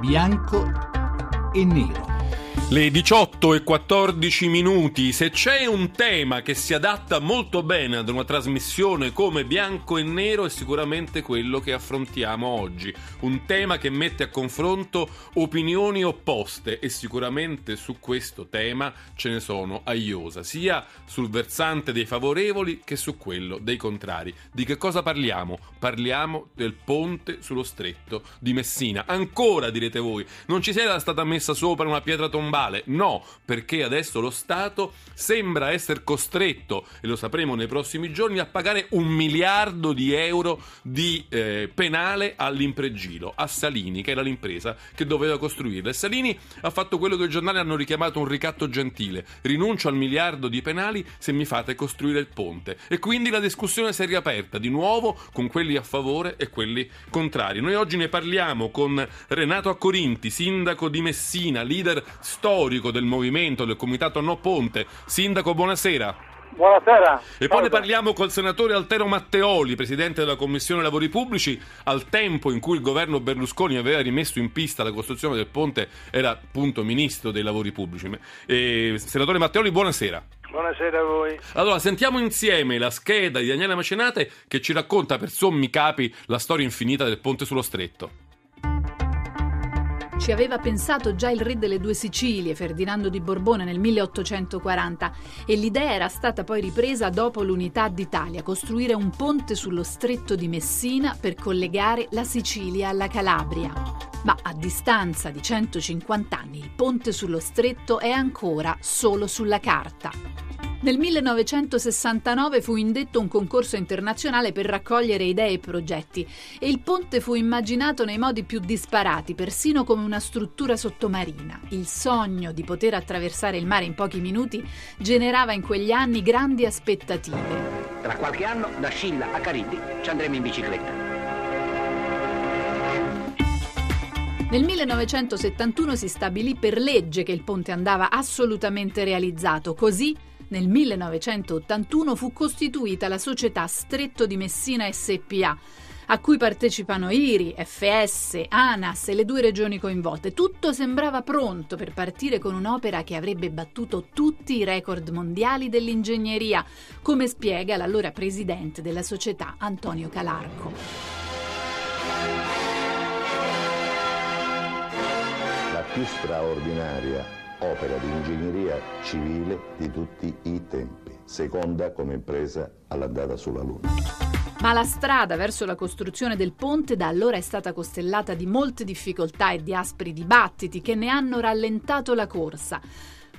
bianco e nero. Le 18 e 14 minuti, se c'è un tema che si adatta molto bene ad una trasmissione come bianco e nero è sicuramente quello che affrontiamo oggi, un tema che mette a confronto opinioni opposte e sicuramente su questo tema ce ne sono a iosa, sia sul versante dei favorevoli che su quello dei contrari. Di che cosa parliamo? Parliamo del ponte sullo stretto di Messina. Ancora direte voi, non ci sia stata messa sopra una pietra tombale globale. No, perché adesso lo Stato sembra essere costretto, e lo sapremo nei prossimi giorni, a pagare un miliardo di euro di eh, penale all'impregilo, a Salini, che era l'impresa che doveva costruirla. E Salini ha fatto quello che i giornali hanno richiamato un ricatto gentile. Rinuncio al miliardo di penali se mi fate costruire il ponte. E quindi la discussione si è riaperta di nuovo con quelli a favore e quelli contrari. Noi oggi ne parliamo con Renato Accorinti, sindaco di Messina, leader storico storico del movimento del comitato No Ponte. Sindaco, buonasera. Buonasera. E poi ne parliamo col senatore Altero Matteoli, presidente della Commissione Lavori Pubblici. Al tempo in cui il governo Berlusconi aveva rimesso in pista la costruzione del ponte, era appunto ministro dei lavori pubblici. E, senatore Matteoli, buonasera. Buonasera a voi. Allora, sentiamo insieme la scheda di Daniele Macenate che ci racconta per sommi capi la storia infinita del ponte sullo stretto. Ci aveva pensato già il re delle due Sicilie, Ferdinando di Borbone, nel 1840 e l'idea era stata poi ripresa dopo l'unità d'Italia, costruire un ponte sullo stretto di Messina per collegare la Sicilia alla Calabria. Ma a distanza di 150 anni il ponte sullo stretto è ancora solo sulla carta. Nel 1969 fu indetto un concorso internazionale per raccogliere idee e progetti e il ponte fu immaginato nei modi più disparati, persino come una struttura sottomarina. Il sogno di poter attraversare il mare in pochi minuti generava in quegli anni grandi aspettative. Tra qualche anno da Scilla a Cariddi ci andremo in bicicletta. Nel 1971 si stabilì per legge che il ponte andava assolutamente realizzato, così nel 1981 fu costituita la società Stretto di Messina SPA, a cui partecipano IRI, FS, ANAS e le due regioni coinvolte. Tutto sembrava pronto per partire con un'opera che avrebbe battuto tutti i record mondiali dell'ingegneria, come spiega l'allora presidente della società Antonio Calarco. La più straordinaria opera di ingegneria civile di tutti i tempi, seconda come impresa all'andata sulla Luna. Ma la strada verso la costruzione del ponte da allora è stata costellata di molte difficoltà e di aspri dibattiti che ne hanno rallentato la corsa.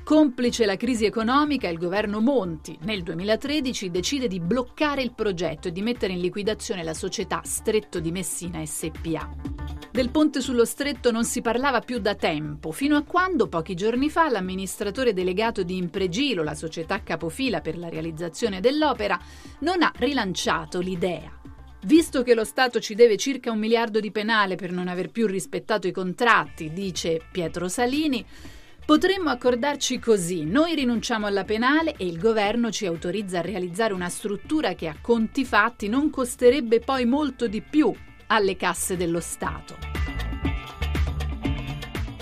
Complice la crisi economica, il governo Monti nel 2013 decide di bloccare il progetto e di mettere in liquidazione la società Stretto di Messina SPA. Del ponte sullo stretto non si parlava più da tempo, fino a quando pochi giorni fa l'amministratore delegato di Impregilo, la società capofila per la realizzazione dell'opera, non ha rilanciato l'idea. Visto che lo Stato ci deve circa un miliardo di penale per non aver più rispettato i contratti, dice Pietro Salini, Potremmo accordarci così, noi rinunciamo alla penale e il governo ci autorizza a realizzare una struttura che a conti fatti non costerebbe poi molto di più alle casse dello Stato.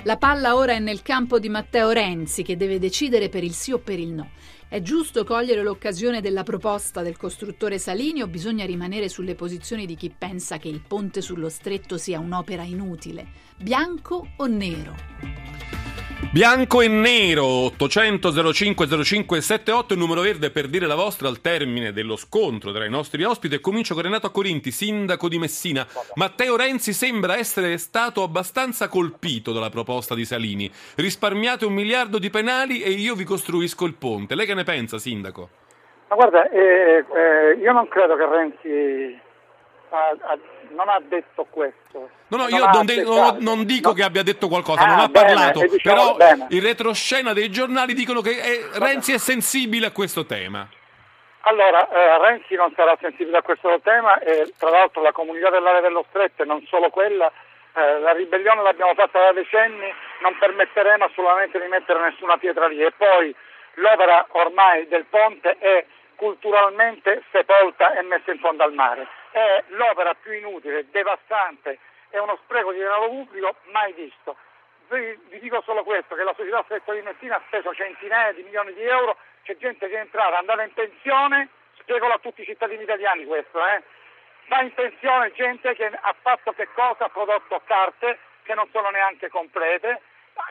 La palla ora è nel campo di Matteo Renzi che deve decidere per il sì o per il no. È giusto cogliere l'occasione della proposta del costruttore Salini o bisogna rimanere sulle posizioni di chi pensa che il ponte sullo stretto sia un'opera inutile? Bianco o nero? Bianco e nero 800 05 05 78 il numero verde per dire la vostra al termine dello scontro tra i nostri ospiti comincio con Renato Accorinti, sindaco di Messina. Matteo Renzi sembra essere stato abbastanza colpito dalla proposta di Salini. Risparmiate un miliardo di penali e io vi costruisco il ponte. Lei che ne pensa, sindaco? Ma guarda, eh, eh, io non credo che Renzi ha, ha non ha detto questo. No, no, io non, de- non, non dico no. che abbia detto qualcosa, ah, non ha bene, parlato, diciamo, però bene. in retroscena dei giornali dicono che è, Renzi è sensibile a questo tema. Allora, eh, Renzi non sarà sensibile a questo tema e tra l'altro la comunità dell'area dello stretto e non solo quella, eh, la ribellione l'abbiamo fatta da decenni, non permetteremo assolutamente di mettere nessuna pietra lì e poi l'opera ormai del ponte è culturalmente sepolta e messa in fondo al mare. È l'opera più inutile, devastante è uno spreco di denaro pubblico mai visto. Vi, vi dico solo questo, che la società Stretto di Messina ha speso centinaia di milioni di euro, c'è gente che è entrata, è andata in pensione, spiegalo a tutti i cittadini italiani questo, eh? va in pensione gente che ha fatto che cosa? Ha prodotto carte che non sono neanche complete,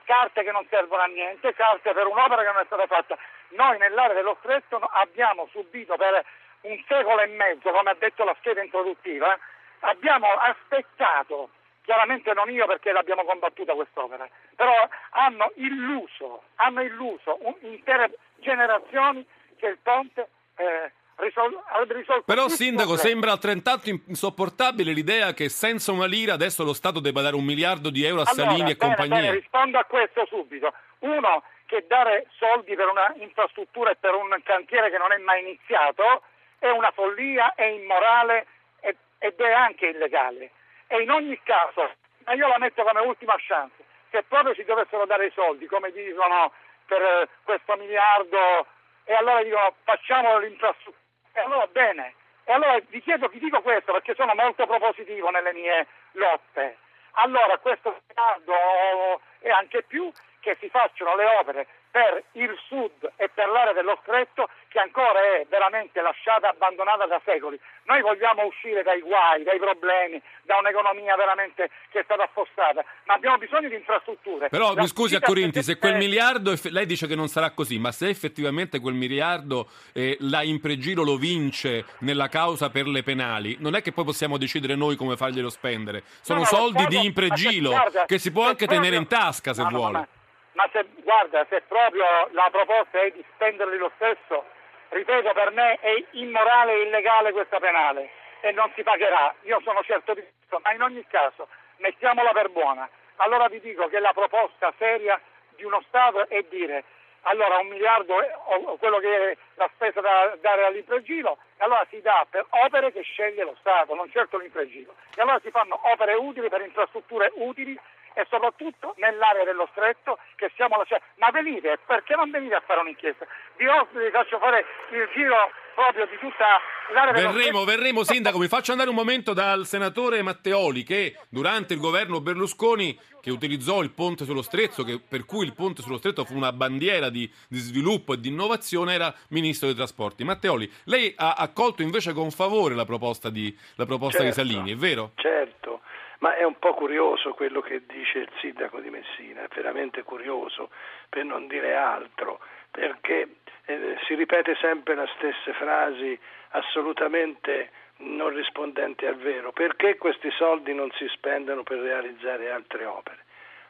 carte che non servono a niente, carte per un'opera che non è stata fatta. Noi nell'area dello stretto abbiamo subito per un secolo e mezzo, come ha detto la scheda introduttiva, abbiamo aspettato, chiaramente non io perché l'abbiamo combattuta quest'opera, però hanno illuso, hanno illuso intere generazioni che il ponte eh, risol- risolto Però Sindaco sembra altrettanto insopportabile l'idea che senza una lira adesso lo Stato debba dare un miliardo di euro a Allora, Salini e bene, compagnia. bene, rispondo a questo subito. Uno, che dare soldi per una infrastruttura e per un cantiere che non è mai iniziato è una follia, è immorale ed è anche illegale. E in ogni caso, ma io la metto come ultima chance, se proprio ci dovessero dare i soldi, come dicono per eh, questo miliardo, e allora dicono facciamo l'infrastruttura, e allora bene. E allora vi chiedo, vi dico questo perché sono molto propositivo nelle mie lotte. Allora questo miliardo e anche più che si facciano le opere per il sud e per l'area dello stretto che ancora è veramente lasciata abbandonata da secoli. Noi vogliamo uscire dai guai, dai problemi, da un'economia veramente che è stata affossata, ma abbiamo bisogno di infrastrutture. Però La mi scusi a Corinti, se quel miliardo, lei dice che non sarà così, ma se effettivamente quel miliardo eh, la Impregilo lo vince nella causa per le penali, non è che poi possiamo decidere noi come farglielo spendere. Sono No, no, soldi di Impregilo guarda, che si può anche proprio- tenere in tasca se No, no, vuole. Ma, ma se, guarda, se proprio la proposta è di spenderli lo stesso, ripeto, per me è immorale e illegale questa penale e non si pagherà. Io sono certo di questo, ma in ogni caso mettiamola per buona. Allora vi dico che la proposta seria di uno Stato è dire allora un miliardo o quello che è la spesa da dare all'impregilo, e allora si dà per opere che sceglie lo Stato, non certo l'impregilo. E allora si fanno opere utili per infrastrutture utili e soprattutto nell'area dello stretto che siamo lasciati. Ma venite, perché non venite a fare un'inchiesta? Vi ospito, vi faccio fare il giro proprio di tutta l'area dello Verremo, stretto. verremo, Sindaco. Mi faccio andare un momento dal senatore Matteoli che durante il governo Berlusconi, che utilizzò il ponte sullo stretto, che- per cui il ponte sullo stretto fu una bandiera di, di sviluppo e di innovazione, era ministro dei trasporti. Matteoli, lei ha accolto invece con favore la proposta di, la proposta di Certo. Salini, è vero? Certo, ma è un po' curioso quello che dice il sindaco di Messina, è veramente curioso, per non dire altro, perché eh, si ripete sempre le stesse frasi assolutamente non rispondenti al vero. Perché questi soldi non si spendono per realizzare altre opere?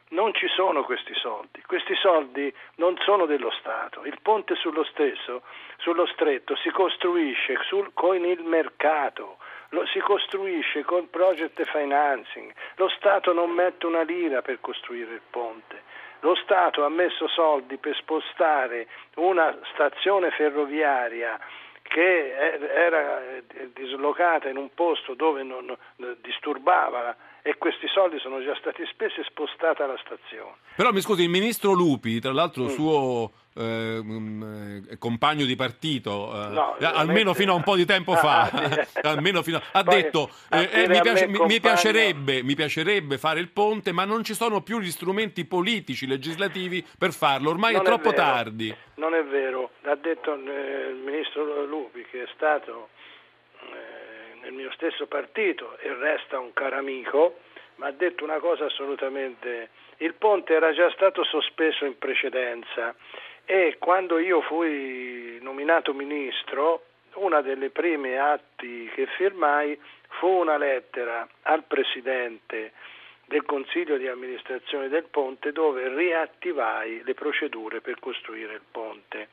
Non ci sono questi soldi, questi soldi non sono dello Stato. Il ponte sullo stesso, sullo stretto, si costruisce sul- con il mercato, lo si costruisce con project financing. Lo Stato non mette una lira per costruire il ponte. Lo Stato ha messo soldi per spostare una stazione ferroviaria che er- era dislocata in un posto dove non disturbava e questi soldi sono già stati spesi e spostata la stazione. Però mi scusi, il ministro Lupi, tra l'altro Mm. suo eh, mm, eh, compagno di partito, eh, No, eh, almeno fino a un po' di tempo Ah, fa, sì. almeno fino a- ha Poi, detto eh, eh, mi, piace- compagno- piacerebbe, mi piacerebbe fare il ponte, ma non ci sono più gli strumenti politici, legislativi per farlo, ormai Non è troppo vero, tardi. Non è vero, ha detto eh, il ministro Lupi che è stato eh, nel mio stesso partito e resta un caro amico, ma ha detto una cosa assolutamente... Il ponte era già stato sospeso in precedenza e quando io fui nominato ministro, una delle prime atti che firmai fu una lettera al Presidente del Consiglio di amministrazione del ponte dove riattivai le procedure per costruire il ponte.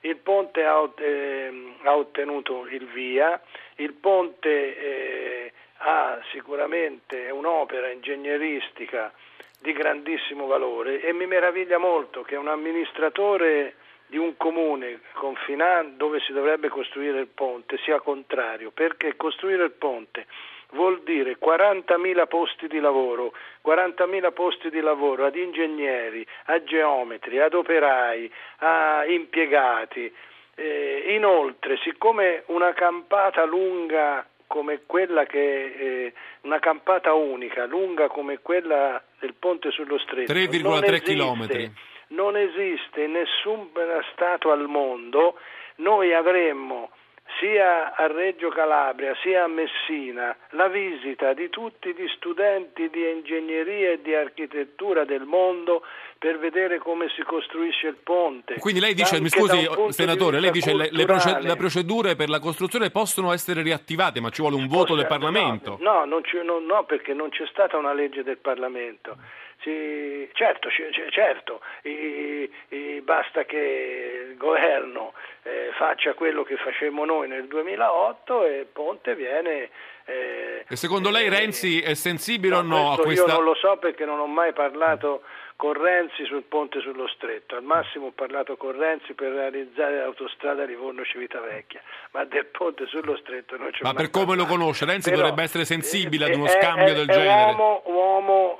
Il ponte ha, ehm, ha ottenuto il via, il ponte eh, ha sicuramente un'opera ingegneristica di grandissimo valore e mi meraviglia molto che un amministratore di un comune confinan- dove si dovrebbe costruire il ponte sia contrario, perché costruire il ponte vuol dire 40.000 posti di lavoro, 40.000 posti di lavoro ad ingegneri, a geometri, ad operai, a impiegati. Eh, inoltre, siccome una campata lunga come quella che è una campata unica, lunga come quella del ponte sullo stretto. 3,3 chilometri. Non esiste in nessun Stato al mondo, noi avremmo sia a Reggio Calabria sia a Messina la visita di tutti gli studenti di ingegneria e di architettura del mondo per vedere come si costruisce il ponte. Quindi lei dice, mi scusi senatore, lei dice le, le, procedure per la costruzione possono essere riattivate, ma ci vuole un voto del Parlamento. No, no, no, no, perché non c'è stata una legge del Parlamento. Sì, certo, certo i, i, basta che il governo eh, faccia quello che facemmo noi nel 2008 e ponte viene... Eh, e secondo lei Renzi è sensibile no, o no a questa... Io non lo so perché non ho mai parlato con Renzi sul ponte sullo stretto, al massimo ho parlato con Renzi per realizzare l'autostrada Livorno-Civitavecchia, ma del ponte sullo stretto non c'è Ma per come parlato. lo conosce, Renzi Però, dovrebbe essere sensibile ad uno è, scambio è, del è genere. Uomo, uomo,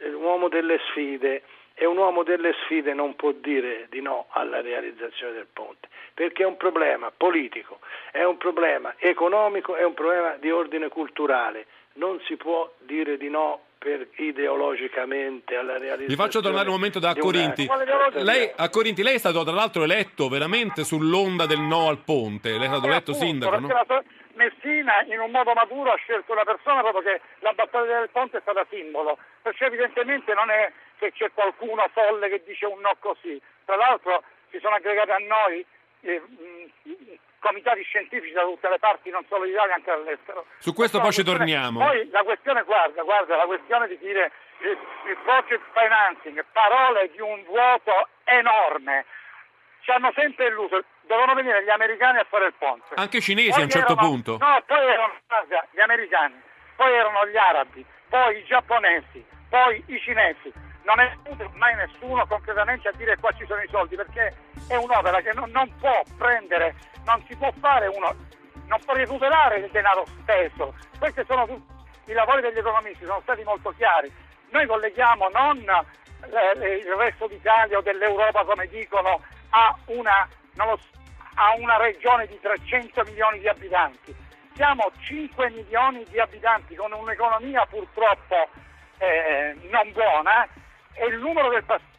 uh, uomo delle sfide e un uomo delle sfide non può dire di no alla realizzazione del ponte, perché è un problema politico, è un problema economico, è un problema di ordine culturale. Non si può dire di no per ideologicamente alla realizzazione. Vi faccio tornare un momento da Corinti. Lei, a Corinti, lei è stato tra l'altro eletto veramente sull'onda del no al ponte. Lei è stato eletto sindaco, no? Messina in un modo maturo ha scelto una persona proprio che la battaglia del ponte è stata simbolo, perciò evidentemente non è che c'è qualcuno folle che dice un no così. Tra l'altro si sono aggregati a noi eh, comitati scientifici da tutte le parti, non solo d'Italia, anche all'estero. Su questo poi ci torniamo. Poi la questione, guarda, guarda, la questione di dire il, il project financing, parole di un vuoto enorme, ci hanno sempre illuso. Devono venire gli americani a fare il ponte. Anche i cinesi poi a un certo erano, punto. No, poi erano gli americani, poi erano gli arabi, poi i giapponesi, poi i cinesi non è venuto mai nessuno concretamente a dire qua ci sono i soldi perché è un'opera che non, non può prendere, non si può fare uno, non può recuperare il denaro speso. Questi sono tutti i lavori degli economisti, sono stati molto chiari. Noi colleghiamo non eh, il resto d'Italia o dell'Europa come dicono a una, so, a una regione di 300 milioni di abitanti. Siamo 5 milioni di abitanti con un'economia purtroppo eh, non buona e il numero del passaggio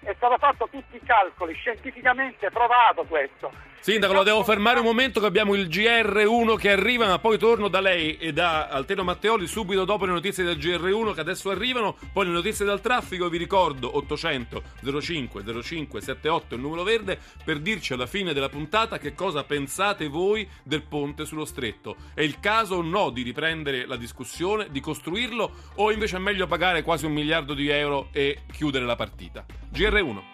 è stato fatto tutti i calcoli, scientificamente provato questo. Sindaco, lo devo fermare un momento che abbiamo il GR1 che arriva, ma poi torno da lei e da Altero Matteoli subito dopo le notizie del GR1 che adesso arrivano, poi le notizie del traffico, vi ricordo 800 05 05 78 il numero verde per dirci alla fine della puntata che cosa pensate voi del ponte sullo stretto. È il caso o no di riprendere la discussione, di costruirlo o invece è meglio pagare quasi un miliardo di euro e chiudere la partita? GR1